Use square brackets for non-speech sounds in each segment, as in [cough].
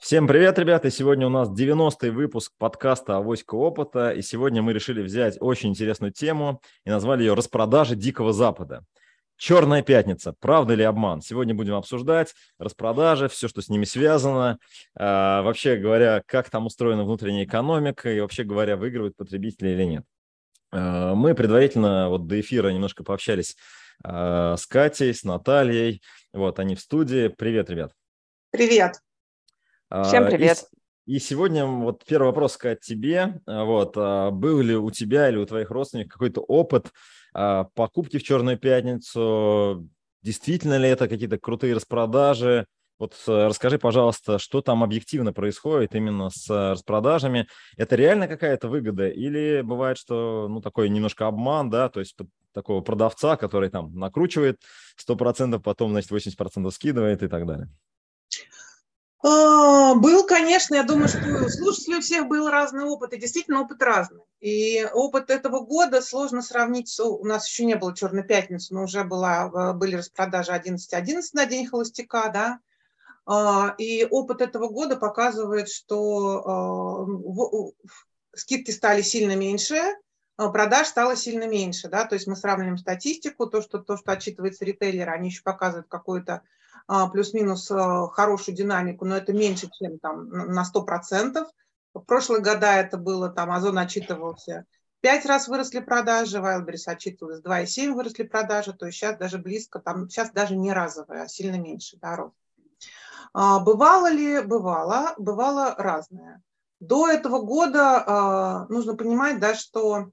Всем привет, ребята! Сегодня у нас 90-й выпуск подкаста «Авоська опыта», и сегодня мы решили взять очень интересную тему и назвали ее «Распродажи Дикого Запада». Черная пятница. Правда или обман? Сегодня будем обсуждать распродажи, все, что с ними связано. А, вообще говоря, как там устроена внутренняя экономика и вообще говоря, выигрывают потребители или нет. А, мы предварительно вот до эфира немножко пообщались а, с Катей, с Натальей. Вот они в студии. Привет, ребят. Привет. Всем привет. И, и сегодня вот первый вопрос сказать тебе. Вот, был ли у тебя или у твоих родственников какой-то опыт а, покупки в Черную пятницу, действительно ли это какие-то крутые распродажи? Вот расскажи, пожалуйста, что там объективно происходит именно с распродажами? Это реально какая-то выгода или бывает, что ну такой немножко обман, да, то есть такого продавца, который там накручивает 100%, потом, значит, 80% скидывает и так далее? А, был, конечно, я думаю, что у слушателей у всех был разный опыт, и действительно опыт разный. И опыт этого года сложно сравнить, с, у нас еще не было «Черной пятницы», но уже была, были распродажи 11.11 на День холостяка, да, а, и опыт этого года показывает, что а, скидки стали сильно меньше, продаж стало сильно меньше, да, то есть мы сравниваем статистику, то, что, то, что отчитывается ритейлер, они еще показывают какую-то а, плюс-минус а, хорошую динамику, но это меньше, чем там на 100%. В прошлые года это было, там, Озон отчитывался, 5 раз выросли продажи, Wildberries отчитывалась 2,7 выросли продажи, то есть сейчас даже близко, там сейчас даже не разовые, а сильно меньше да, рост. А, бывало ли? Бывало. Бывало разное. До этого года нужно понимать, да, что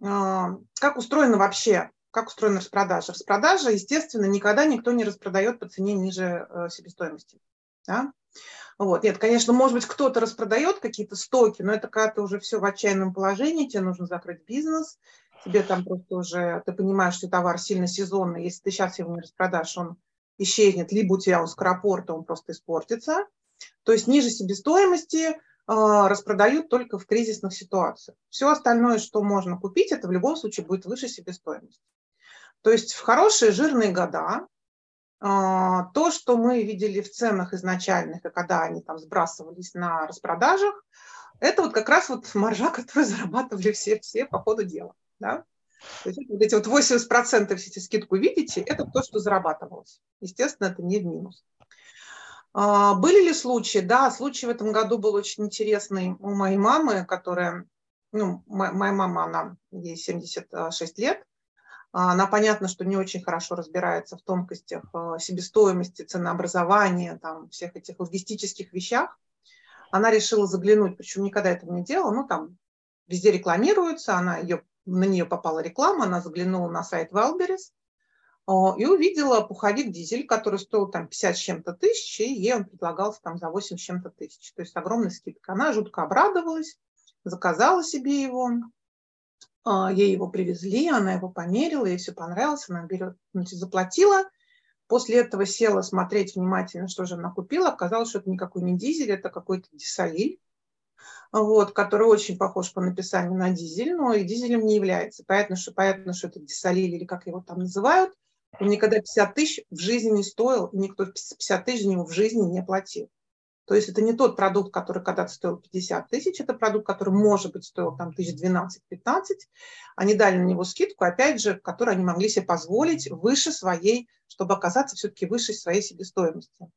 как устроено вообще как устроена распродажа? Распродажа, естественно, никогда никто не распродает по цене ниже э, себестоимости. Да? Вот. Нет, конечно, может быть, кто-то распродает какие-то стоки, но это когда ты уже все в отчаянном положении, тебе нужно закрыть бизнес, тебе там просто уже, ты понимаешь, что товар сильно сезонный, если ты сейчас его не распродашь, он исчезнет, либо у тебя он скоропорта, он просто испортится. То есть ниже себестоимости э, распродают только в кризисных ситуациях. Все остальное, что можно купить, это в любом случае будет выше себестоимости. То есть в хорошие жирные года а, то, что мы видели в ценах изначальных, и когда они там сбрасывались на распродажах, это вот как раз вот маржа, [laughs] которую зарабатывали все, все по ходу дела. Да? То есть вот эти вот 80% все эти скидку видите, это то, что зарабатывалось. Естественно, это не в минус. А, были ли случаи? Да, случай в этом году был очень интересный у моей мамы, которая, ну, моя мама, она, ей 76 лет, она, понятно, что не очень хорошо разбирается в тонкостях а, себестоимости, ценообразования, там, всех этих логистических вещах. Она решила заглянуть, причем никогда этого не делала, ну, там везде рекламируется, она ее, на нее попала реклама, она заглянула на сайт а, и увидела пуховик дизель, который стоил там 50 с чем-то тысяч, и ей он предлагался там за 8 с чем-то тысяч. То есть огромная скидка. Она жутко обрадовалась, заказала себе его, а, ей его привезли, она его померила, ей все понравилось, она берет, значит, заплатила. После этого села смотреть внимательно, что же она купила. Оказалось, что это никакой не дизель, это какой-то дисолиль, вот, который очень похож по написанию на дизель, но и дизелем не является. Понятно, что, понятно, что это дисолиль или как его там называют. Он никогда 50 тысяч в жизни не стоил, и никто 50 тысяч за него в жизни не платил. То есть это не тот продукт, который когда-то стоил 50 тысяч, это продукт, который, может быть, стоил там тысяч 12-15. Они дали на него скидку, опять же, которую они могли себе позволить выше своей, чтобы оказаться все-таки выше своей себестоимости.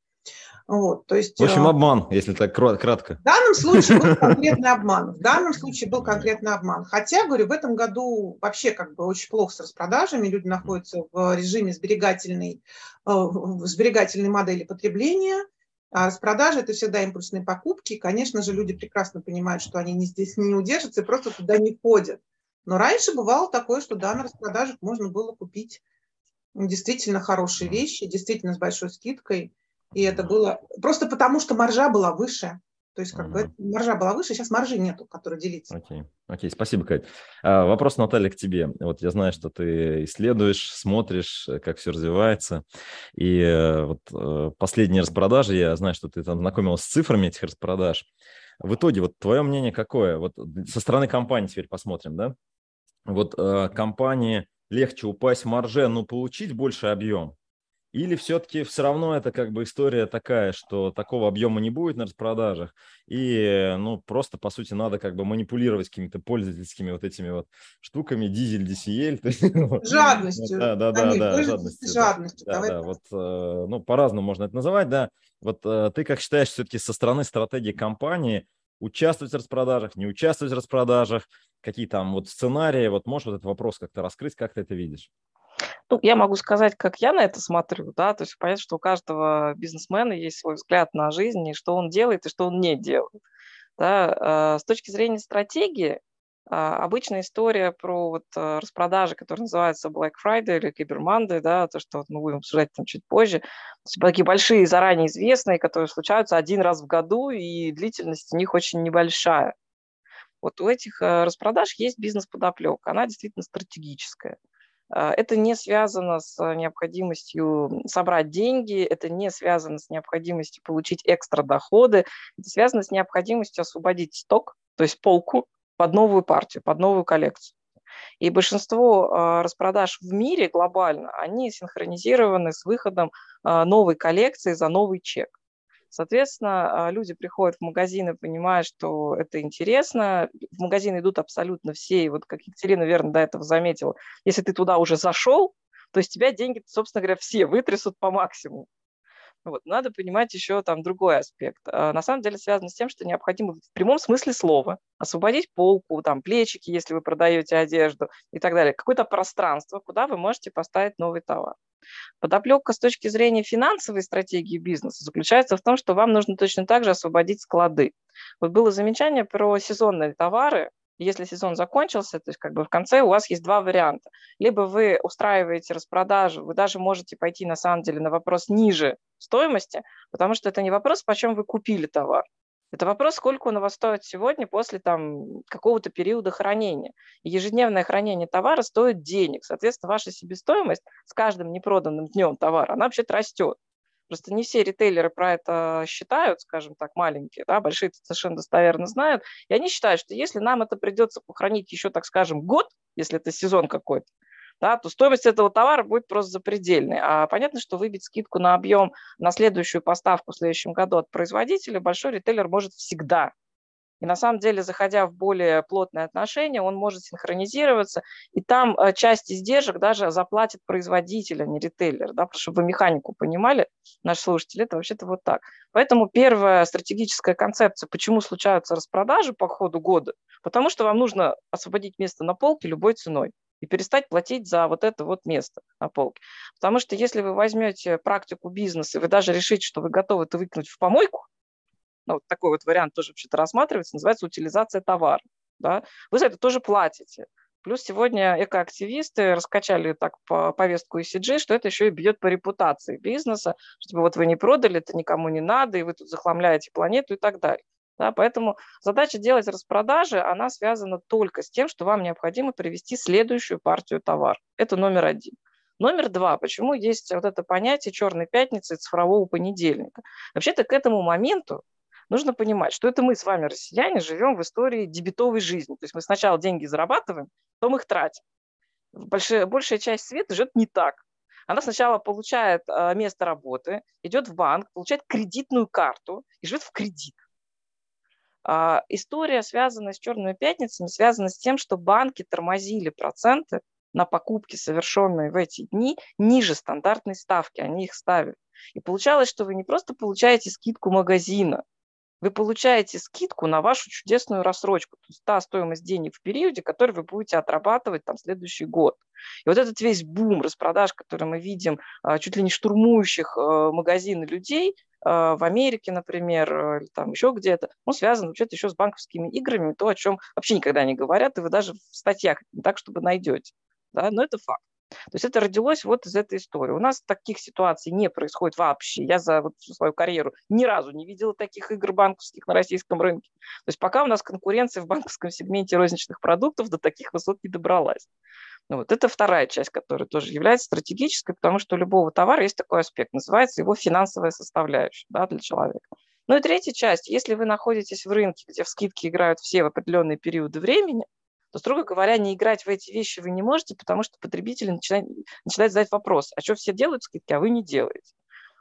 Вот, то есть, в общем, э, обман, если так кратко. В данном случае был [laughs] конкретный обман. В данном случае был конкретный обман. Хотя, говорю, в этом году вообще как бы очень плохо с распродажами. Люди находятся в режиме сберегательной, э, в сберегательной модели потребления – а распродажи – это всегда импульсные покупки. Конечно же, люди прекрасно понимают, что они не здесь не удержатся и просто туда не ходят. Но раньше бывало такое, что да, на распродажах можно было купить действительно хорошие вещи, действительно с большой скидкой. И это было просто потому, что маржа была выше. То есть, как угу. бы маржа была выше, сейчас маржи нету, которая делится. Окей, окей, спасибо, Кать. А, вопрос, Наталья, к тебе. Вот я знаю, что ты исследуешь, смотришь, э, как все развивается. И э, вот э, последние распродажи, я знаю, что ты там знакомилась с цифрами этих распродаж. В итоге, вот твое мнение какое? Вот со стороны компании теперь посмотрим, да? Вот компании легче упасть в марже, но получить больше объем? Или все-таки все равно это как бы история такая, что такого объема не будет на распродажах, и, ну, просто, по сути, надо как бы манипулировать какими-то пользовательскими вот этими вот штуками, дизель, DCL. [laughs] Жадностью. Да, да, да, да, жадностью. Жадностью, да, да, вот, э, ну, по-разному можно это называть, да. Вот э, ты как считаешь все-таки со стороны стратегии компании участвовать в распродажах, не участвовать в распродажах, какие там вот сценарии, вот можешь вот этот вопрос как-то раскрыть, как ты это видишь? Ну, я могу сказать, как я на это смотрю, да, то есть понятно, что у каждого бизнесмена есть свой взгляд на жизнь, и что он делает, и что он не делает. Да. А, с точки зрения стратегии, а, обычная история про вот а, распродажи, которые называются Black Friday или Cyber Monday, да, то, что мы будем обсуждать там чуть позже, такие большие, заранее известные, которые случаются один раз в году, и длительность у них очень небольшая. Вот у этих распродаж есть бизнес-подоплека, она действительно стратегическая. А, это не связано с необходимостью собрать деньги, это не связано с необходимостью получить экстра доходы, это связано с необходимостью освободить сток, то есть полку под новую партию, под новую коллекцию. И большинство а, распродаж в мире глобально, они синхронизированы с выходом а, новой коллекции за новый чек. Соответственно, а, люди приходят в магазин и понимают, что это интересно. В магазин идут абсолютно все. И вот как Екатерина верно до этого заметила, если ты туда уже зашел, то из тебя деньги, собственно говоря, все вытрясут по максимуму. Вот. Надо понимать еще там другой аспект. А, на самом деле связано с тем, что необходимо в прямом смысле слова освободить полку, там, плечики, если вы продаете одежду и так далее. Какое-то пространство, куда вы можете поставить новый товар. Подоплека с точки зрения финансовой стратегии бизнеса заключается в том, что вам нужно точно так же освободить склады. Вот было замечание про сезонные товары, если сезон закончился, то есть как бы в конце у вас есть два варианта. Либо вы устраиваете распродажу, вы даже можете пойти на самом деле на вопрос ниже стоимости, потому что это не вопрос, почем вы купили товар. Это вопрос, сколько он у вас стоит сегодня после там, какого-то периода хранения. ежедневное хранение товара стоит денег. Соответственно, ваша себестоимость с каждым непроданным днем товара, она вообще-то растет. Просто не все ритейлеры про это считают, скажем так, маленькие, да, большие совершенно достоверно знают. И они считают, что если нам это придется похоронить еще, так скажем, год, если это сезон какой-то, да, то стоимость этого товара будет просто запредельной. А понятно, что выбить скидку на объем на следующую поставку в следующем году от производителя большой ритейлер может всегда. И на самом деле, заходя в более плотные отношения, он может синхронизироваться, и там э, часть издержек даже заплатит производитель, а не ритейлер, да, чтобы вы механику понимали, наши слушатели, это вообще-то вот так. Поэтому первая стратегическая концепция, почему случаются распродажи по ходу года, потому что вам нужно освободить место на полке любой ценой и перестать платить за вот это вот место на полке. Потому что если вы возьмете практику бизнеса, и вы даже решите, что вы готовы это выкинуть в помойку, ну, вот такой вот вариант тоже вообще-то рассматривается, называется утилизация товара. Да? Вы за это тоже платите. Плюс сегодня экоактивисты раскачали так по повестку ECG, что это еще и бьет по репутации бизнеса, чтобы вот вы не продали, это никому не надо, и вы тут захламляете планету и так далее. Да, поэтому задача делать распродажи, она связана только с тем, что вам необходимо привести следующую партию товара. Это номер один. Номер два. Почему есть вот это понятие черной пятницы и цифрового понедельника? Вообще-то к этому моменту нужно понимать, что это мы с вами, россияне, живем в истории дебетовой жизни. То есть мы сначала деньги зарабатываем, потом их тратим. Большая, большая часть света живет не так. Она сначала получает э, место работы, идет в банк, получает кредитную карту и живет в кредит. А, история, связанная с черными пятницами, связана с тем, что банки тормозили проценты на покупки, совершенные в эти дни, ниже стандартной ставки. Они их ставят. И получалось, что вы не просто получаете скидку магазина, вы получаете скидку на вашу чудесную рассрочку, то есть та стоимость денег в периоде, который вы будете отрабатывать там следующий год. И вот этот весь бум распродаж, который мы видим, а, чуть ли не штурмующих а, магазины людей, а, в Америке, например, или там еще где-то, он связан вообще-то еще с банковскими играми, то, о чем вообще никогда не говорят, и вы даже в статьях не так, чтобы найдете. Да? Но это факт. То есть это родилось вот из этой истории. У нас таких ситуаций не происходит вообще. Я за вот свою карьеру ни разу не видела таких игр банковских на российском рынке. То есть пока у нас конкуренция в банковском сегменте розничных продуктов до таких высот не добралась. Ну, вот это вторая часть, которая тоже является стратегической, потому что у любого товара есть такой аспект, называется его финансовая составляющая да, для человека. Ну и третья часть, если вы находитесь в рынке, где в скидки играют все в определенные периоды времени, то, строго говоря, не играть в эти вещи вы не можете, потому что потребители начинают, начинают задать вопрос, а что все делают скидки, а вы не делаете.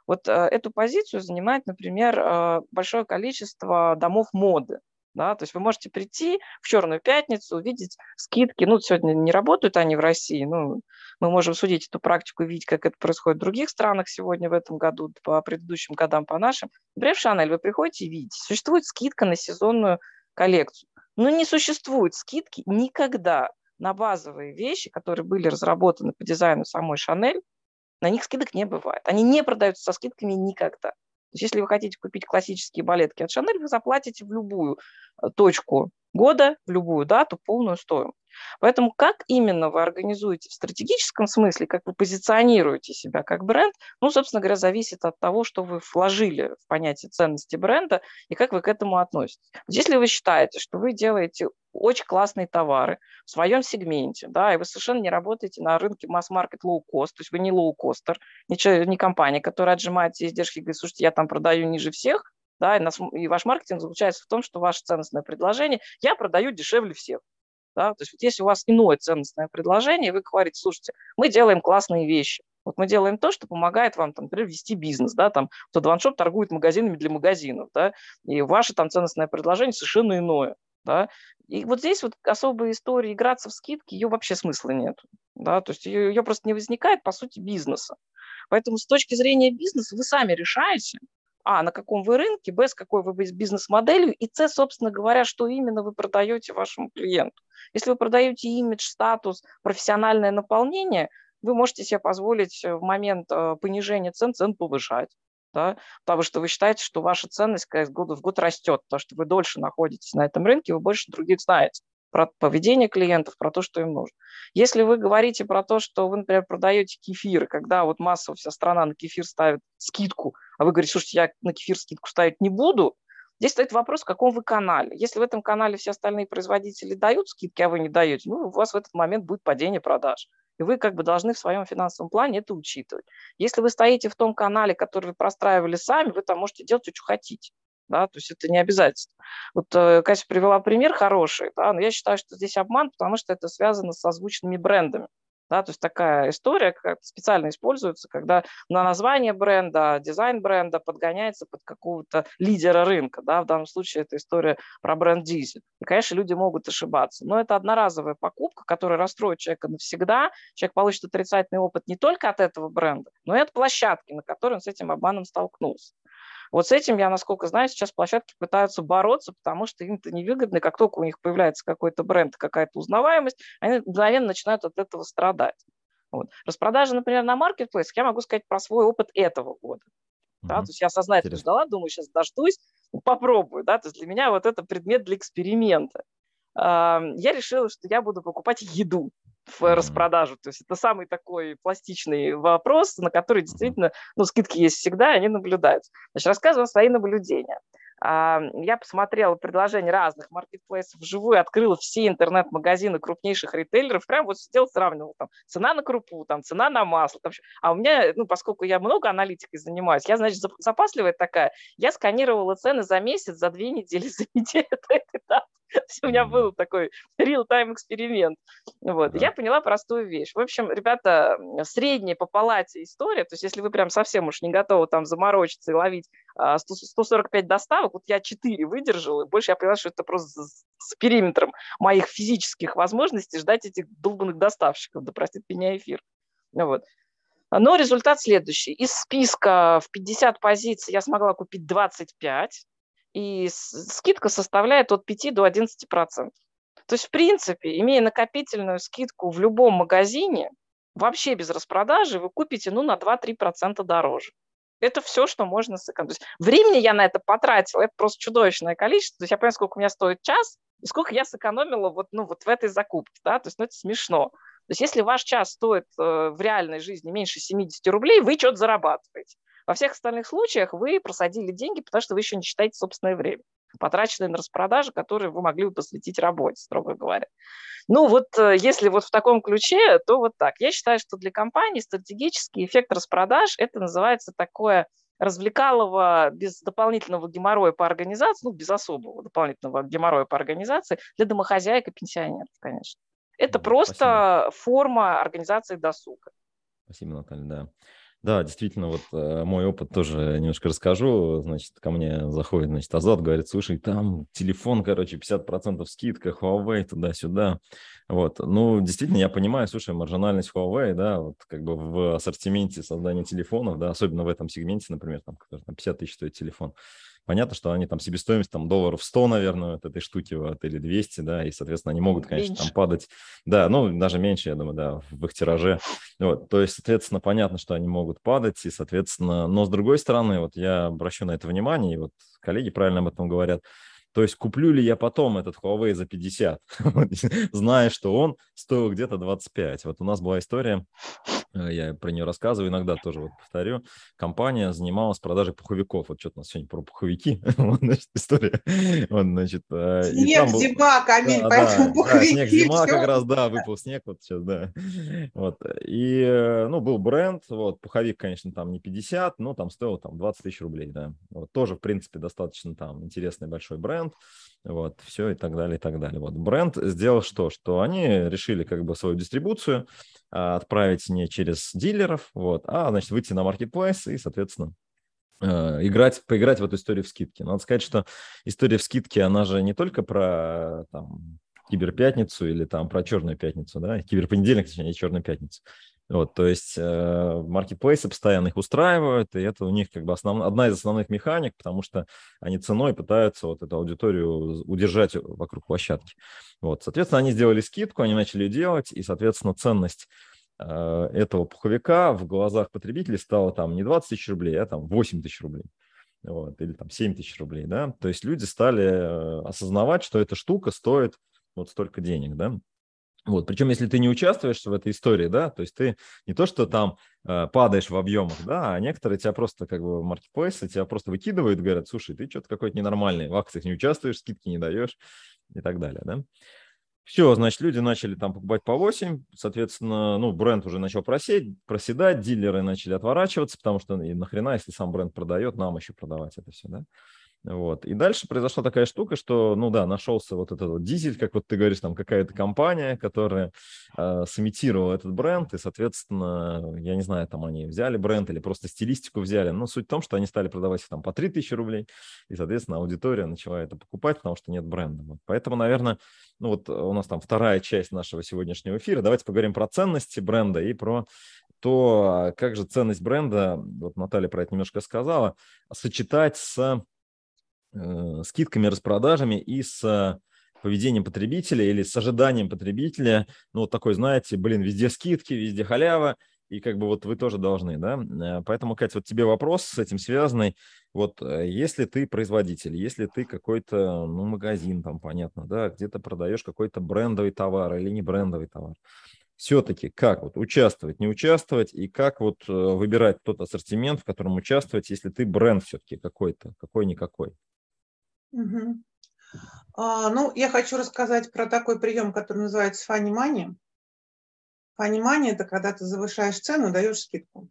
Вот э, эту позицию занимает, например, э, большое количество домов моды. Да? То есть вы можете прийти в Черную пятницу, увидеть скидки. Ну, сегодня не работают они в России. Ну, мы можем судить эту практику, видеть, как это происходит в других странах сегодня в этом году, по предыдущим годам, по нашим. Например, в Шанель вы приходите и видите, существует скидка на сезонную коллекцию. Но не существует скидки никогда на базовые вещи, которые были разработаны по дизайну самой Шанель, на них скидок не бывает. Они не продаются со скидками никогда. То есть если вы хотите купить классические балетки от Шанель, вы заплатите в любую э, точку года, в любую дату полную стоимость. Поэтому как именно вы организуете в стратегическом смысле, как вы позиционируете себя как бренд, ну, собственно говоря, зависит от того, что вы вложили в понятие ценности бренда и как вы к этому относитесь. Если вы считаете, что вы делаете очень классные товары в своем сегменте, да, и вы совершенно не работаете на рынке масс-маркет лоу-кост, то есть вы не лоу-костер, не, не компания, которая отжимает все издержки и говорит, слушайте, я там продаю ниже всех, да, и, нас, и ваш маркетинг заключается в том, что ваше ценностное предложение я продаю дешевле всех. Да? То есть вот если у вас иное ценностное предложение, вы говорите, слушайте, мы делаем классные вещи, вот мы делаем то, что помогает вам, там, например, вести бизнес, да, там, кто ваншоп торгует магазинами для магазинов, да, и ваше там ценностное предложение совершенно иное, да, и вот здесь вот особая история играться в скидки, ее вообще смысла нет, да, то есть ее, ее просто не возникает, по сути, бизнеса. Поэтому с точки зрения бизнеса вы сами решаете, а, на каком вы рынке, б, с какой вы бизнес-моделью, и с, собственно говоря, что именно вы продаете вашему клиенту. Если вы продаете имидж, статус, профессиональное наполнение, вы можете себе позволить э, в момент э, понижения цен цен повышать. Да? Потому что вы считаете, что ваша ценность из года в год растет, потому что вы дольше находитесь на этом рынке, вы больше других знаете про поведение клиентов, про то, что им нужно. Если вы говорите про то, что вы, например, продаете кефир, когда вот массово вся страна на кефир ставит скидку, а вы говорите, слушайте, я на кефир скидку ставить не буду, Здесь стоит вопрос, в каком вы канале. Если в этом канале все остальные производители дают скидки, а вы не даете, ну, у вас в этот момент будет падение продаж. И вы как бы должны в своем финансовом плане это учитывать. Если вы стоите в том канале, который вы простраивали сами, вы там можете делать, что хотите. Да, то есть это не обязательно. Вот э, Катя привела пример хороший, да, но я считаю, что здесь обман, потому что это связано с озвученными брендами. Да, то есть такая история как специально используется, когда на название бренда, дизайн бренда подгоняется под какого-то лидера рынка. Да, в данном случае это история про бренд Дизель. И, конечно, люди могут ошибаться. Но это одноразовая покупка, которая расстроит человека навсегда. Человек получит отрицательный опыт не только от этого бренда, но и от площадки, на которой он с этим обманом столкнулся. Вот с этим, я насколько знаю, сейчас площадки пытаются бороться, потому что им это невыгодно. Как только у них появляется какой-то бренд, какая-то узнаваемость, они мгновенно начинают от этого страдать. Вот. Распродажи, например, на маркетплейс, я могу сказать про свой опыт этого года. Да, mm-hmm. то есть я сознательно Интересно. ждала, думаю, сейчас дождусь, попробую. Да, то есть для меня вот это предмет для эксперимента. Я решила, что я буду покупать еду в распродажу. То есть это самый такой пластичный вопрос, на который действительно, ну, скидки есть всегда, и они наблюдаются. Значит, рассказываю свои наблюдения. Я посмотрела предложения разных маркетплейсов вживую, открыла все интернет-магазины крупнейших ритейлеров, прям вот сидел, сравнивал там цена на крупу, там цена на масло. Там, а у меня, ну, поскольку я много аналитикой занимаюсь, я, значит, запасливая такая, я сканировала цены за месяц, за две недели, [laughs] за неделю до этой даты. [laughs] У меня был такой real-time эксперимент. Вот. Да. Я поняла простую вещь. В общем, ребята, средняя по палате история, то есть если вы прям совсем уж не готовы там заморочиться и ловить 145 а, доставок, вот я 4 выдержала, и больше я поняла, что это просто с периметром моих физических возможностей ждать этих долбанных доставщиков, да простит меня эфир. Вот. Но результат следующий. Из списка в 50 позиций я смогла купить 25, и скидка составляет от 5 до 11 процентов. То есть, в принципе, имея накопительную скидку в любом магазине, вообще без распродажи, вы купите ну, на 2-3% процента дороже. Это все, что можно сэкономить. Времени я на это потратила, это просто чудовищное количество. То есть я понимаю, сколько у меня стоит час, и сколько я сэкономила вот, ну, вот в этой закупке. Да? То есть ну, это смешно. То есть если ваш час стоит э, в реальной жизни меньше 70 рублей, вы что-то зарабатываете. Во всех остальных случаях вы просадили деньги, потому что вы еще не считаете собственное время, потраченное на распродажи, которые вы могли бы посвятить работе, строго говоря. Ну вот э, если вот в таком ключе, то вот так. Я считаю, что для компании стратегический эффект распродаж – это называется такое развлекалово без дополнительного геморроя по организации, ну, без особого дополнительного геморроя по организации для домохозяек и пенсионеров, конечно. Это просто Спасибо. форма организации досуга. Спасибо, Наталья, да. Да, действительно, вот э, мой опыт тоже немножко расскажу. Значит, ко мне заходит, значит, Азат, говорит, слушай, там телефон, короче, 50% скидка, Huawei, туда-сюда. Вот, ну, действительно, я понимаю, слушай, маржинальность Huawei, да, вот как бы в ассортименте создания телефонов, да, особенно в этом сегменте, например, там, который там 50 тысяч стоит телефон, Понятно, что они там себестоимость там долларов 100, наверное, от этой штуки вот, или 200, да, и, соответственно, они могут, конечно, меньше. там падать. Да, ну, даже меньше, я думаю, да, в их тираже. Вот, то есть, соответственно, понятно, что они могут падать, и, соответственно, но с другой стороны, вот я обращу на это внимание, и вот коллеги правильно об этом говорят, то есть куплю ли я потом этот Huawei за 50, [laughs] [laughs] зная, что он стоил где-то 25. Вот у нас была история, э, я про нее рассказываю иногда тоже, вот повторю. Компания занималась продажей пуховиков. Вот что-то у нас сегодня про пуховики. [laughs] вот, значит, история. Вот, значит, э, снег, был... зима, Камиль, да, поэтому да, пуховики. Да, снег, зима все. как раз, да, выпал снег вот сейчас, да. Вот. И, э, ну, был бренд, вот, пуховик, конечно, там не 50, но там стоил там 20 тысяч рублей, да. Вот, тоже, в принципе, достаточно там интересный большой бренд бренд, вот, все и так далее, и так далее. Вот бренд сделал что? Что они решили как бы свою дистрибуцию а, отправить не через дилеров, вот, а, значит, выйти на маркетплейс и, соответственно, э, играть, поиграть в эту историю в скидке. Надо сказать, что история в скидке, она же не только про там, киберпятницу или там про черную пятницу, да, киберпонедельник, точнее, черную пятницу. Вот, то есть э, маркетплейсы постоянно их устраивают, и это у них как бы основ... одна из основных механик, потому что они ценой пытаются вот эту аудиторию удержать вокруг площадки. Вот, соответственно, они сделали скидку, они начали делать, и, соответственно, ценность э, этого пуховика в глазах потребителей стала там не 20 тысяч рублей, а там 8 тысяч рублей. Вот, или там 7 тысяч рублей, да, то есть люди стали э, осознавать, что эта штука стоит вот столько денег, да, вот, причем, если ты не участвуешь в этой истории, да, то есть ты не то, что там э, падаешь в объемах, да, а некоторые тебя просто как бы маркетплейсы тебя просто выкидывают, говорят, слушай, ты что-то какой-то ненормальный, в акциях не участвуешь, скидки не даешь и так далее, да. Все, значит, люди начали там покупать по 8, соответственно, ну, бренд уже начал просесть, проседать, дилеры начали отворачиваться, потому что и нахрена, если сам бренд продает, нам еще продавать это все, да. Вот. И дальше произошла такая штука, что, ну да, нашелся вот этот вот дизель, как вот ты говоришь, там какая-то компания, которая э, сымитировала этот бренд, и, соответственно, я не знаю, там они взяли бренд или просто стилистику взяли, но суть в том, что они стали продавать там по 3000 рублей, и, соответственно, аудитория начала это покупать, потому что нет бренда. Вот. Поэтому, наверное, ну вот у нас там вторая часть нашего сегодняшнего эфира, давайте поговорим про ценности бренда и про то, а как же ценность бренда, вот Наталья про это немножко сказала, сочетать с скидками, распродажами и с э, поведением потребителя или с ожиданием потребителя. Ну, вот такой, знаете, блин, везде скидки, везде халява, и как бы вот вы тоже должны, да. Э, поэтому, Катя, вот тебе вопрос с этим связанный. Вот э, если ты производитель, если ты какой-то, ну, магазин там, понятно, да, где-то продаешь какой-то брендовый товар или не брендовый товар, все-таки как вот участвовать, не участвовать, и как вот выбирать тот ассортимент, в котором участвовать, если ты бренд все-таки какой-то, какой-никакой? Угу. А, ну, я хочу рассказать про такой прием, который называется. Funny money – это когда ты завышаешь цену, даешь скидку.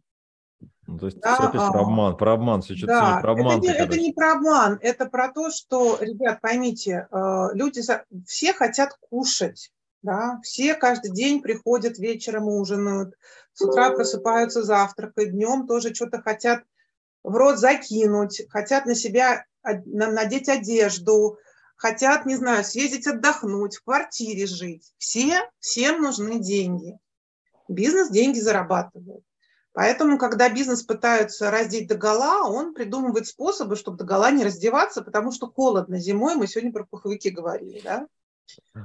Ну, то есть да, опять про обман, про обман, все что-то да, про обман. Это, не, это не про обман, это про то, что, ребят, поймите, э, люди все хотят кушать, да, все каждый день приходят вечером ужинают, с утра просыпаются завтракают, днем тоже что-то хотят в рот закинуть, хотят на себя надеть одежду, хотят, не знаю, съездить отдохнуть, в квартире жить. Все, всем нужны деньги. Бизнес деньги зарабатывает. Поэтому, когда бизнес пытаются раздеть до гола, он придумывает способы, чтобы до гола не раздеваться, потому что холодно зимой, мы сегодня про пуховики говорили, да?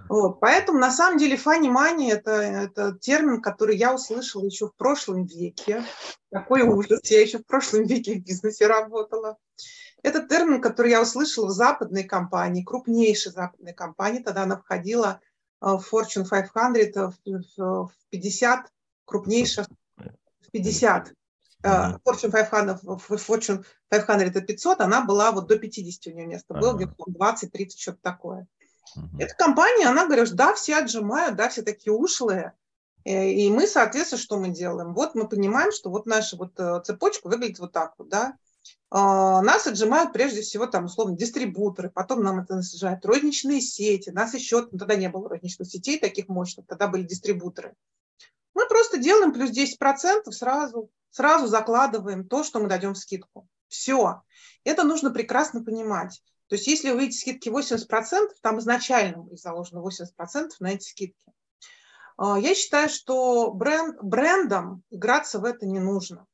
Вот, поэтому, на самом деле, фани мани это, это термин, который я услышала еще в прошлом веке. Такой ужас, я еще в прошлом веке в бизнесе работала. Это термин, который я услышала в западной компании, крупнейшей западной компании. Тогда она входила э, в Fortune 500, э, в 50 крупнейших, в 50. Э, Fortune 500, Fortune 500 это 500, она была вот до 50 у нее место было, где-то 20-30, что-то такое. Uh-huh. Эта компания, она говорит, да, все отжимают, да, все такие ушлые. И мы, соответственно, что мы делаем? Вот мы понимаем, что вот наша вот цепочка выглядит вот так вот, да. а, нас отжимают прежде всего там условно дистрибуторы, потом нам это насажают розничные сети, нас еще, ну, тогда не было розничных сетей таких мощных, тогда были дистрибуторы. Мы просто делаем плюс 10% сразу, сразу закладываем то, что мы дадем в скидку. Все. Это нужно прекрасно понимать. То есть если вы видите скидки 80%, там изначально заложено 80% на эти скидки. А, я считаю, что бренд, брендом играться в это не нужно.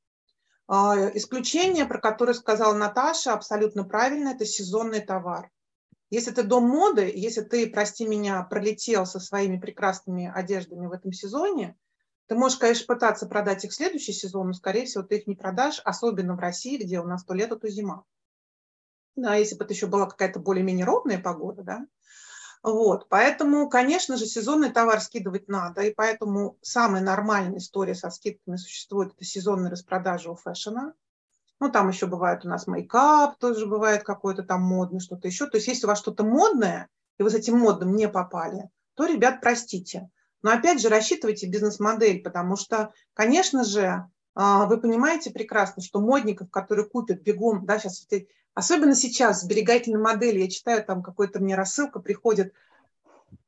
А, исключение, про которое сказала Наташа, абсолютно правильно, это сезонный товар. Если ты дом моды, если ты, прости меня, пролетел со своими прекрасными одеждами в этом сезоне, ты можешь, конечно, пытаться продать их в следующий сезон, но, скорее всего, ты их не продашь, особенно в России, где у нас то лето, то зима. Да, если бы это еще была какая-то более-менее ровная погода, да, вот, поэтому, конечно же, сезонный товар скидывать надо, и поэтому самая нормальная история со скидками существует, это сезонные распродажи у фэшена. Ну, там еще бывает у нас мейкап, тоже бывает какой-то там модный, что-то еще. То есть, если у вас что-то модное, и вы с этим модным не попали, то, ребят, простите. Но опять же, рассчитывайте бизнес-модель, потому что, конечно же, а, вы понимаете прекрасно, что модников, которые купят бегом, да, сейчас Особенно сейчас, сберегательной модели, я читаю, там какой-то мне рассылка приходит,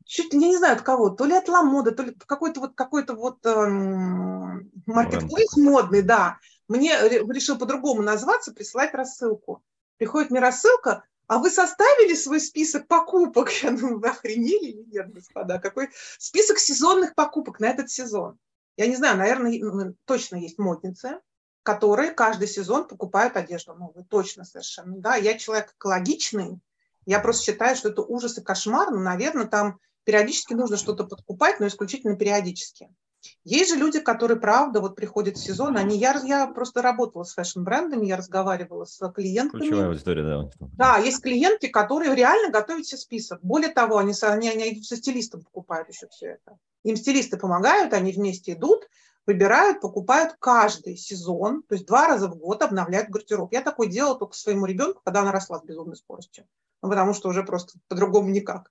чуть ли не знаю от кого, то ли от Ламода, то ли какой-то вот какой-то вот эм, маркетплейс модный, да. Мне решил по-другому назваться, присылать рассылку. Приходит мне рассылка, а вы составили свой список покупок? [laughs] Я думаю, вы охренели или нет, господа? Какой список сезонных покупок на этот сезон? Я не знаю, наверное, точно есть модницы, которые каждый сезон покупают одежду новую, точно совершенно. Да, я человек экологичный, я просто считаю, что это ужас и кошмар, но, наверное, там периодически нужно что-то подкупать, но исключительно периодически. Есть же люди, которые, правда, вот приходят в сезон, они, я, я просто работала с фэшн-брендами, я разговаривала с клиентами. Ключевая аудитория, да. Да, есть клиентки, которые реально готовят себе список. Более того, они, они, они со стилистом покупают еще все это. Им стилисты помогают, они вместе идут, выбирают, покупают каждый сезон, то есть два раза в год обновляют гардероб. Я такое делала только своему ребенку, когда она росла с безумной скоростью, ну, потому что уже просто по-другому никак.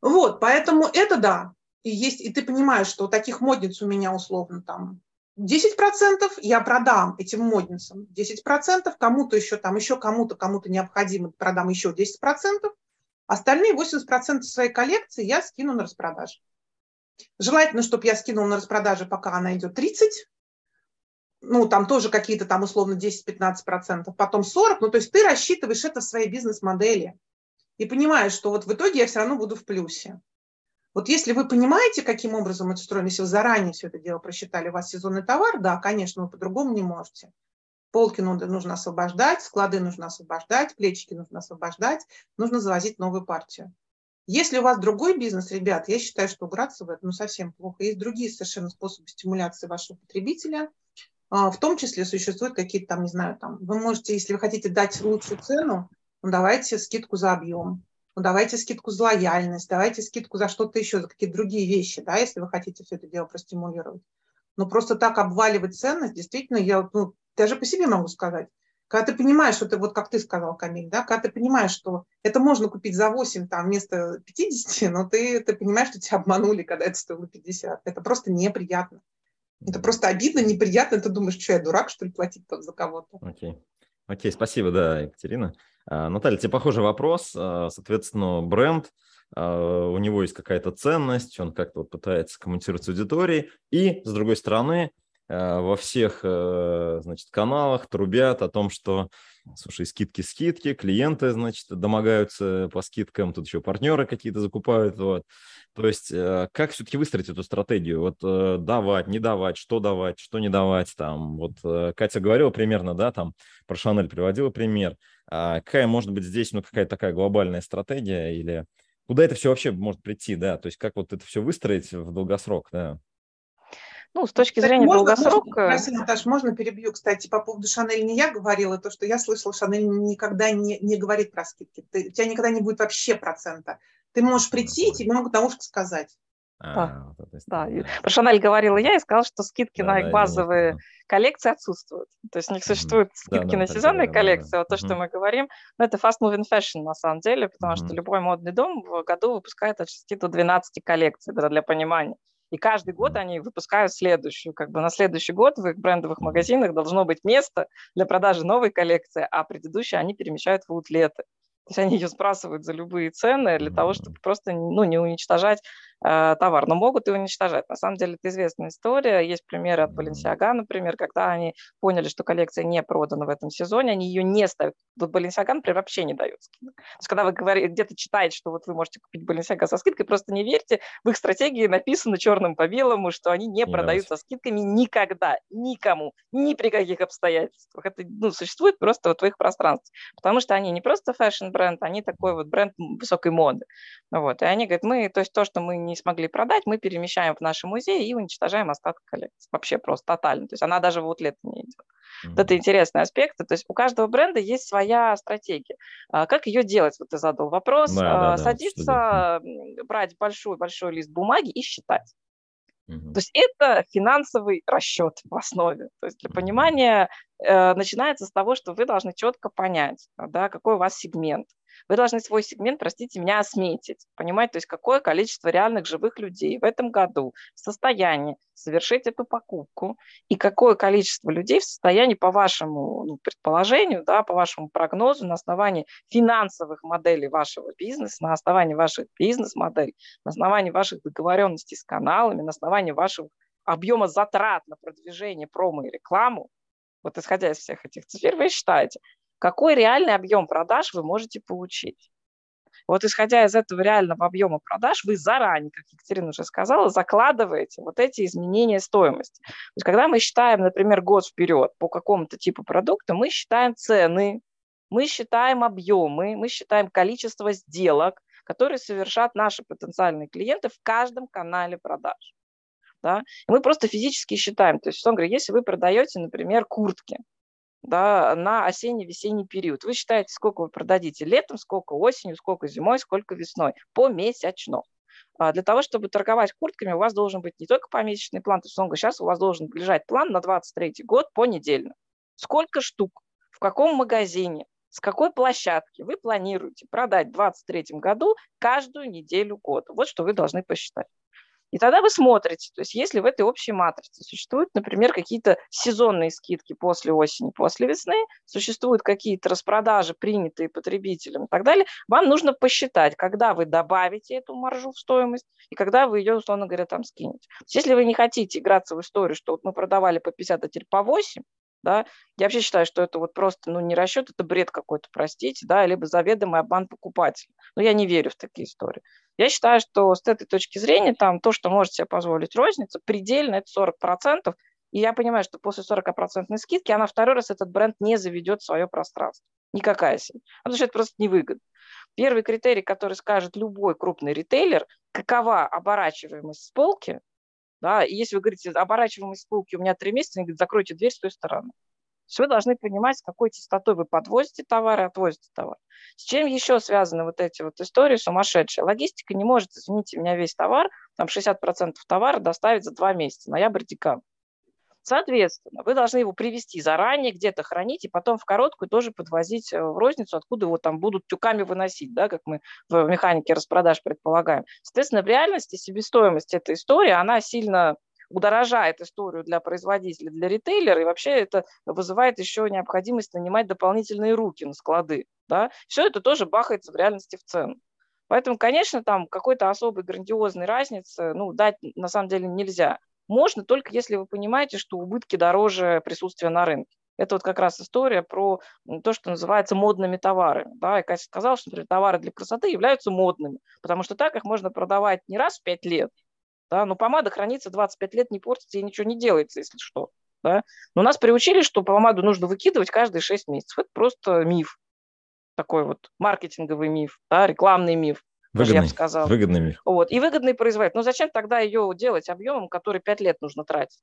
Вот, поэтому это да. И, есть, и ты понимаешь, что таких модниц у меня условно там 10% я продам этим модницам, 10% кому-то еще там, еще кому-то, кому-то необходимо продам еще 10%, остальные 80% своей коллекции я скину на распродажу. Желательно, чтобы я скинул на распродаже, пока она идет 30, ну, там тоже какие-то там условно 10-15%, потом 40, ну, то есть ты рассчитываешь это в своей бизнес-модели и понимаешь, что вот в итоге я все равно буду в плюсе. Вот если вы понимаете, каким образом это устроено, если вы заранее все это дело просчитали, у вас сезонный товар, да, конечно, вы по-другому не можете. Полки нужно освобождать, склады нужно освобождать, плечики нужно освобождать, нужно завозить новую партию. Если у вас другой бизнес, ребят, я считаю, что играться в это ну, совсем плохо. Есть другие совершенно способы стимуляции вашего потребителя. А, в том числе существуют какие-то там, не знаю, там, вы можете, если вы хотите дать лучшую цену, ну, давайте скидку за объем, ну, давайте скидку за лояльность, давайте скидку за что-то еще, за какие-то другие вещи, да, если вы хотите все это дело простимулировать. Но просто так обваливать ценность, действительно, я ну, даже по себе могу сказать, когда ты понимаешь, что ты, вот как ты сказал, Камиль, да, когда ты понимаешь, что это можно купить за 8 там, вместо 50, [laughs] но ты, ты понимаешь, что тебя обманули, когда это стоило 50. Это просто неприятно. Это просто обидно, неприятно. Ты думаешь, что я дурак, что ли, платить там за кого-то. Окей. Окей, спасибо, да, Екатерина. А, Наталья, тебе похожий вопрос. А, соответственно, бренд, а, у него есть какая-то ценность, он как-то вот пытается коммуницировать с аудиторией. И, с другой стороны, во всех, э, значит, каналах трубят о том, что, слушай, скидки-скидки, клиенты, значит, домогаются по скидкам, тут еще партнеры какие-то закупают, вот. То есть э, как все-таки выстроить эту стратегию? Вот давать, не давать, что давать, что не давать, там, вот Катя говорила примерно, да, там, про Шанель приводила пример. А какая может быть здесь, ну, какая-то такая глобальная стратегия или куда это все вообще может прийти, да, то есть как вот это все выстроить в долгосрок, да? Ну, с точки зрения можно, долгосрока... Можно, Наташа, можно перебью, кстати, по поводу Шанель не я говорила, то, что я слышала, Шанель никогда не, не говорит про скидки. Ты, у тебя никогда не будет вообще процента. Ты можешь прийти, и тебе могут наушку сказать. А, да, да. Про Шанель говорила я и сказала, что скидки да, на их базовые коллекции отсутствуют. То есть у них существуют скидки да, на сезонные да, коллекции, да, вот то, что мы говорим, но это fast moving fashion на самом деле, потому что любой модный дом в году выпускает от 6 до 12 коллекций, да, для понимания. И каждый год они выпускают следующую. Как бы на следующий год в их брендовых магазинах должно быть место для продажи новой коллекции, а предыдущие они перемещают в аутлеты. То есть они ее сбрасывают за любые цены для того, чтобы просто ну, не уничтожать товар. Но могут и уничтожать. На самом деле это известная история. Есть примеры от Balenciaga, например, когда они поняли, что коллекция не продана в этом сезоне, они ее не ставят. Тут Balenciaga, например, вообще не дает скидок. То есть когда вы говорите, где-то читаете, что вот вы можете купить Balenciaga со скидкой, просто не верьте. В их стратегии написано черным по белому, что они не, не продают со скидками никогда, никому, ни при каких обстоятельствах. Это ну, существует просто вот в их пространстве. Потому что они не просто фэшн бренд, они такой вот бренд высокой моды. Вот. И они говорят, мы, то есть то, что мы не смогли продать, мы перемещаем в наши музеи и уничтожаем остаток коллекции. Вообще просто тотально. То есть она даже в утлет не идет. Mm-hmm. Вот это интересный аспект. То есть у каждого бренда есть своя стратегия. А как ее делать? Вот ты задал вопрос. Да, да, Садиться, да, брать большой-большой лист бумаги и считать. То есть это финансовый расчет в основе. То есть для понимания э, начинается с того, что вы должны четко понять, да, какой у вас сегмент, вы должны свой сегмент, простите меня, осметить, понимать, то есть какое количество реальных живых людей в этом году в состоянии совершить эту покупку и какое количество людей в состоянии, по вашему ну, предположению, да, по вашему прогнозу, на основании финансовых моделей вашего бизнеса, на основании ваших бизнес-моделей, на основании ваших договоренностей с каналами, на основании вашего объема затрат на продвижение, промо и рекламу, вот исходя из всех этих цифр, вы считаете, какой реальный объем продаж вы можете получить. Вот исходя из этого реального объема продаж, вы заранее, как Екатерина уже сказала, закладываете вот эти изменения стоимости. То есть когда мы считаем, например, год вперед по какому-то типу продукта, мы считаем цены, мы считаем объемы, мы считаем количество сделок, которые совершат наши потенциальные клиенты в каждом канале продаж. Да? Мы просто физически считаем. То есть, он говорит, если вы продаете, например, куртки, да, на осенне-весенний период. Вы считаете, сколько вы продадите летом, сколько осенью, сколько зимой, сколько весной, помесячно. А для того, чтобы торговать куртками, у вас должен быть не только помесячный план, то есть он говорит, сейчас у вас должен лежать план на 23 год по недельно. Сколько штук, в каком магазине, с какой площадки вы планируете продать в 2023 году каждую неделю года. Вот что вы должны посчитать. И тогда вы смотрите, то есть если в этой общей матрице существуют, например, какие-то сезонные скидки после осени, после весны, существуют какие-то распродажи, принятые потребителем и так далее, вам нужно посчитать, когда вы добавите эту маржу в стоимость и когда вы ее, условно говоря, там скинете. Если вы не хотите играться в историю, что вот мы продавали по 50, а теперь по 8, да, я вообще считаю, что это вот просто, ну, не расчет, это бред какой-то, простите, да, либо заведомый обман покупателя. Но я не верю в такие истории. Я считаю, что с этой точки зрения там то, что может себе позволить розница, предельно это 40%. И я понимаю, что после 40% скидки она второй раз этот бренд не заведет в свое пространство. Никакая себе. Потому что это просто невыгодно. Первый критерий, который скажет любой крупный ритейлер, какова оборачиваемость с полки, да, и если вы говорите, оборачиваемость с полки у меня три месяца, они говорят, закройте дверь с той стороны есть вы должны понимать, с какой частотой вы подвозите товар и отвозите товар. С чем еще связаны вот эти вот истории сумасшедшие? Логистика не может, извините меня, весь товар, там 60% товара доставить за два месяца, ноябрь-декабрь. Соответственно, вы должны его привезти заранее, где-то хранить, и потом в короткую тоже подвозить э, в розницу, откуда его там будут тюками выносить, да, как мы в механике распродаж предполагаем. Соответственно, в реальности себестоимость этой истории, она сильно удорожает историю для производителя, для ритейлера, и вообще это вызывает еще необходимость нанимать дополнительные руки на склады. Да? Все это тоже бахается в реальности в цену. Поэтому, конечно, там какой-то особой грандиозной разницы ну, дать на самом деле нельзя. Можно только если вы понимаете, что убытки дороже присутствия на рынке. Это вот как раз история про то, что называется модными товарами. Да, и Катя сказала, что например, товары для красоты являются модными, потому что так их можно продавать не раз в пять лет, да? Но помада хранится 25 лет, не портится и ничего не делается, если что. Да? Но нас приучили, что помаду нужно выкидывать каждые 6 месяцев. Это просто миф. Такой вот маркетинговый миф, да, рекламный миф. Выгодный, я бы сказала. выгодный миф. Вот. И выгодный производитель. Но зачем тогда ее делать объемом, который 5 лет нужно тратить?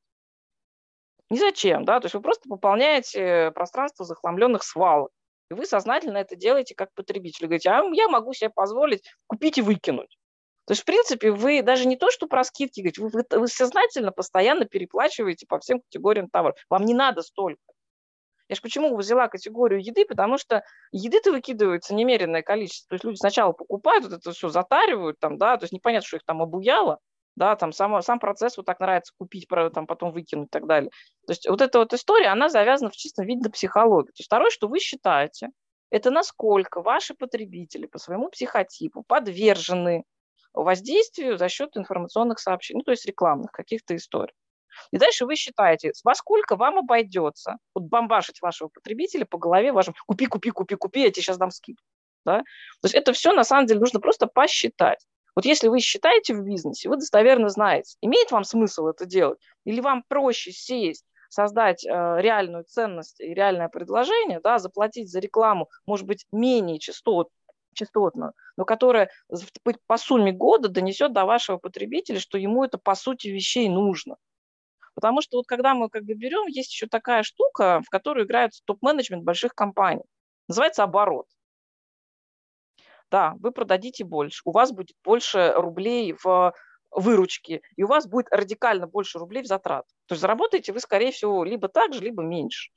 Не зачем, да, то есть вы просто пополняете пространство захламленных свалок. И вы сознательно это делаете как потребитель. Говорите, а я могу себе позволить купить и выкинуть. То есть, в принципе, вы даже не то, что про скидки говорите, вы, вы, вы сознательно постоянно переплачиваете по всем категориям товаров. Вам не надо столько. Я же почему взяла категорию еды, потому что еды-то выкидывается немеренное количество. То есть люди сначала покупают вот это все, затаривают там, да, то есть непонятно, что их там обуяло, да, там сам, сам процесс вот так нравится купить, там потом выкинуть и так далее. То есть вот эта вот история, она завязана в чистом виде на психологии. То есть второе, что вы считаете, это насколько ваши потребители по своему психотипу подвержены воздействию за счет информационных сообщений, ну, то есть рекламных каких-то историй. И дальше вы считаете, во сколько вам обойдется вот бомбашить вашего потребителя по голове вашим «купи, купи, купи, купи, я тебе сейчас дам скидку». Да? То есть это все на самом деле нужно просто посчитать. Вот если вы считаете в бизнесе, вы достоверно знаете, имеет вам смысл это делать, или вам проще сесть, создать э, реальную ценность и реальное предложение, да, заплатить за рекламу, может быть, менее частот, частотную, но которая по сумме года донесет до вашего потребителя, что ему это по сути вещей нужно. Потому что вот когда мы как бы берем, есть еще такая штука, в которую играет топ-менеджмент больших компаний. Называется оборот. Да, вы продадите больше, у вас будет больше рублей в выручке, и у вас будет радикально больше рублей в затрат. То есть заработаете вы, скорее всего, либо так же, либо меньше.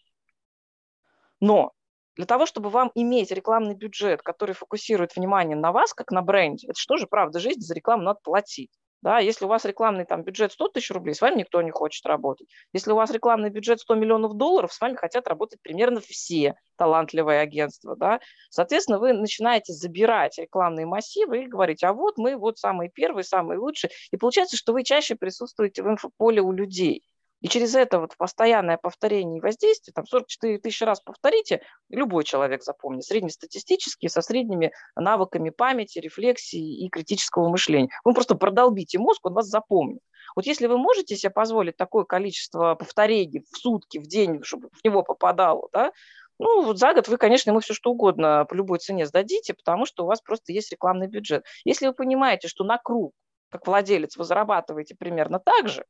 Но для того, чтобы вам иметь рекламный бюджет, который фокусирует внимание на вас, как на бренде, это что же правда жизнь, за рекламу надо платить. Да, если у вас рекламный там, бюджет 100 тысяч рублей, с вами никто не хочет работать. Если у вас рекламный бюджет 100 миллионов долларов, с вами хотят работать примерно все талантливые агентства. Да? Соответственно, вы начинаете забирать рекламные массивы и говорить, а вот мы вот самые первые, самые лучшие. И получается, что вы чаще присутствуете в инфополе у людей. И через это вот постоянное повторение и воздействие, там 44 тысячи раз повторите, любой человек запомнит, среднестатистически, со средними навыками памяти, рефлексии и критического мышления. Вы просто продолбите мозг, он вас запомнит. Вот если вы можете себе позволить такое количество повторений в сутки, в день, чтобы в него попадало, да, ну, вот за год вы, конечно, ему все что угодно по любой цене сдадите, потому что у вас просто есть рекламный бюджет. Если вы понимаете, что на круг, как владелец, вы зарабатываете примерно так же,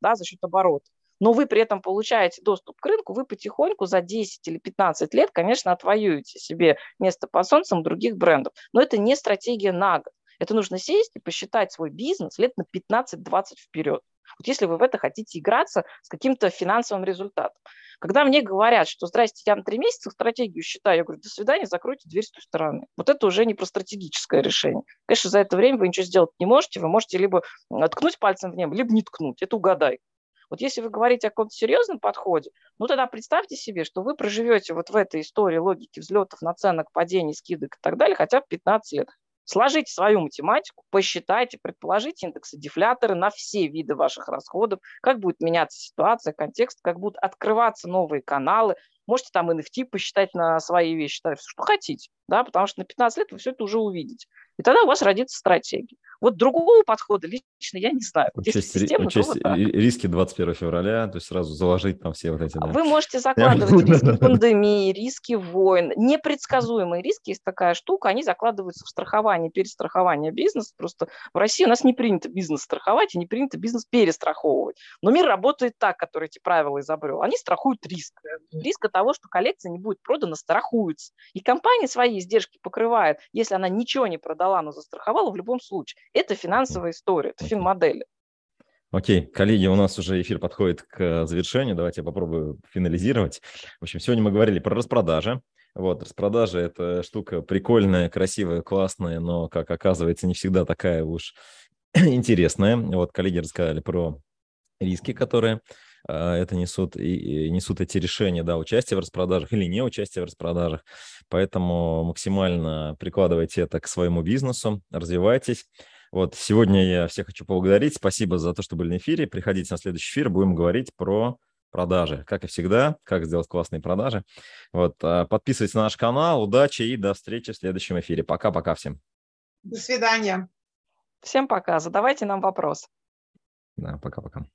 да, за счет оборота, но вы при этом получаете доступ к рынку, вы потихоньку за 10 или 15 лет, конечно, отвоюете себе место под солнцем других брендов. Но это не стратегия на год. Это нужно сесть и посчитать свой бизнес лет на 15-20 вперед. Вот если вы в это хотите играться с каким-то финансовым результатом. Когда мне говорят, что здрасте, я на три месяца стратегию считаю, я говорю, до свидания, закройте дверь с той стороны. Вот это уже не про стратегическое решение. Конечно, за это время вы ничего сделать не можете, вы можете либо ткнуть пальцем в небо, либо не ткнуть, это угадай. Вот если вы говорите о каком-то серьезном подходе, ну тогда представьте себе, что вы проживете вот в этой истории логики взлетов, наценок, падений, скидок и так далее хотя бы 15 лет. Сложите свою математику, посчитайте, предположите индексы дефляторы на все виды ваших расходов, как будет меняться ситуация, контекст, как будут открываться новые каналы. Можете там NFT посчитать на свои вещи, что хотите, да, потому что на 15 лет вы все это уже увидите. И тогда у вас родится стратегия. Вот другого подхода лично я не знаю. Учесть, системно, учесть риски 21 февраля, то есть сразу заложить там все вот эти... Да. Вы можете закладывать риски пандемии, риски войн, непредсказуемые риски, есть такая штука, они закладываются в страхование, перестрахование бизнеса. Просто в России у нас не принято бизнес страховать и не принято бизнес перестраховывать. Но мир работает так, который эти правила изобрел. Они страхуют риск. Риск того, что коллекция не будет продана, страхуется. И компания свои издержки покрывает, если она ничего не продала продала, но застраховала в любом случае. Это финансовая история, это финмодели. Окей, коллеги, у нас уже эфир подходит к завершению. Давайте я попробую финализировать. В общем, сегодня мы говорили про распродажи. Вот, распродажи – это штука прикольная, красивая, классная, но, как оказывается, не всегда такая уж [clears throat] интересная. Вот, коллеги рассказали про риски, которые это несут и, несут эти решения, да, участие в распродажах или не участие в распродажах. Поэтому максимально прикладывайте это к своему бизнесу, развивайтесь. Вот сегодня я всех хочу поблагодарить. Спасибо за то, что были на эфире. Приходите на следующий эфир, будем говорить про продажи. Как и всегда, как сделать классные продажи. Вот, а, подписывайтесь на наш канал. Удачи и до встречи в следующем эфире. Пока-пока всем. До свидания. Всем пока. Задавайте нам вопрос. Да, пока-пока.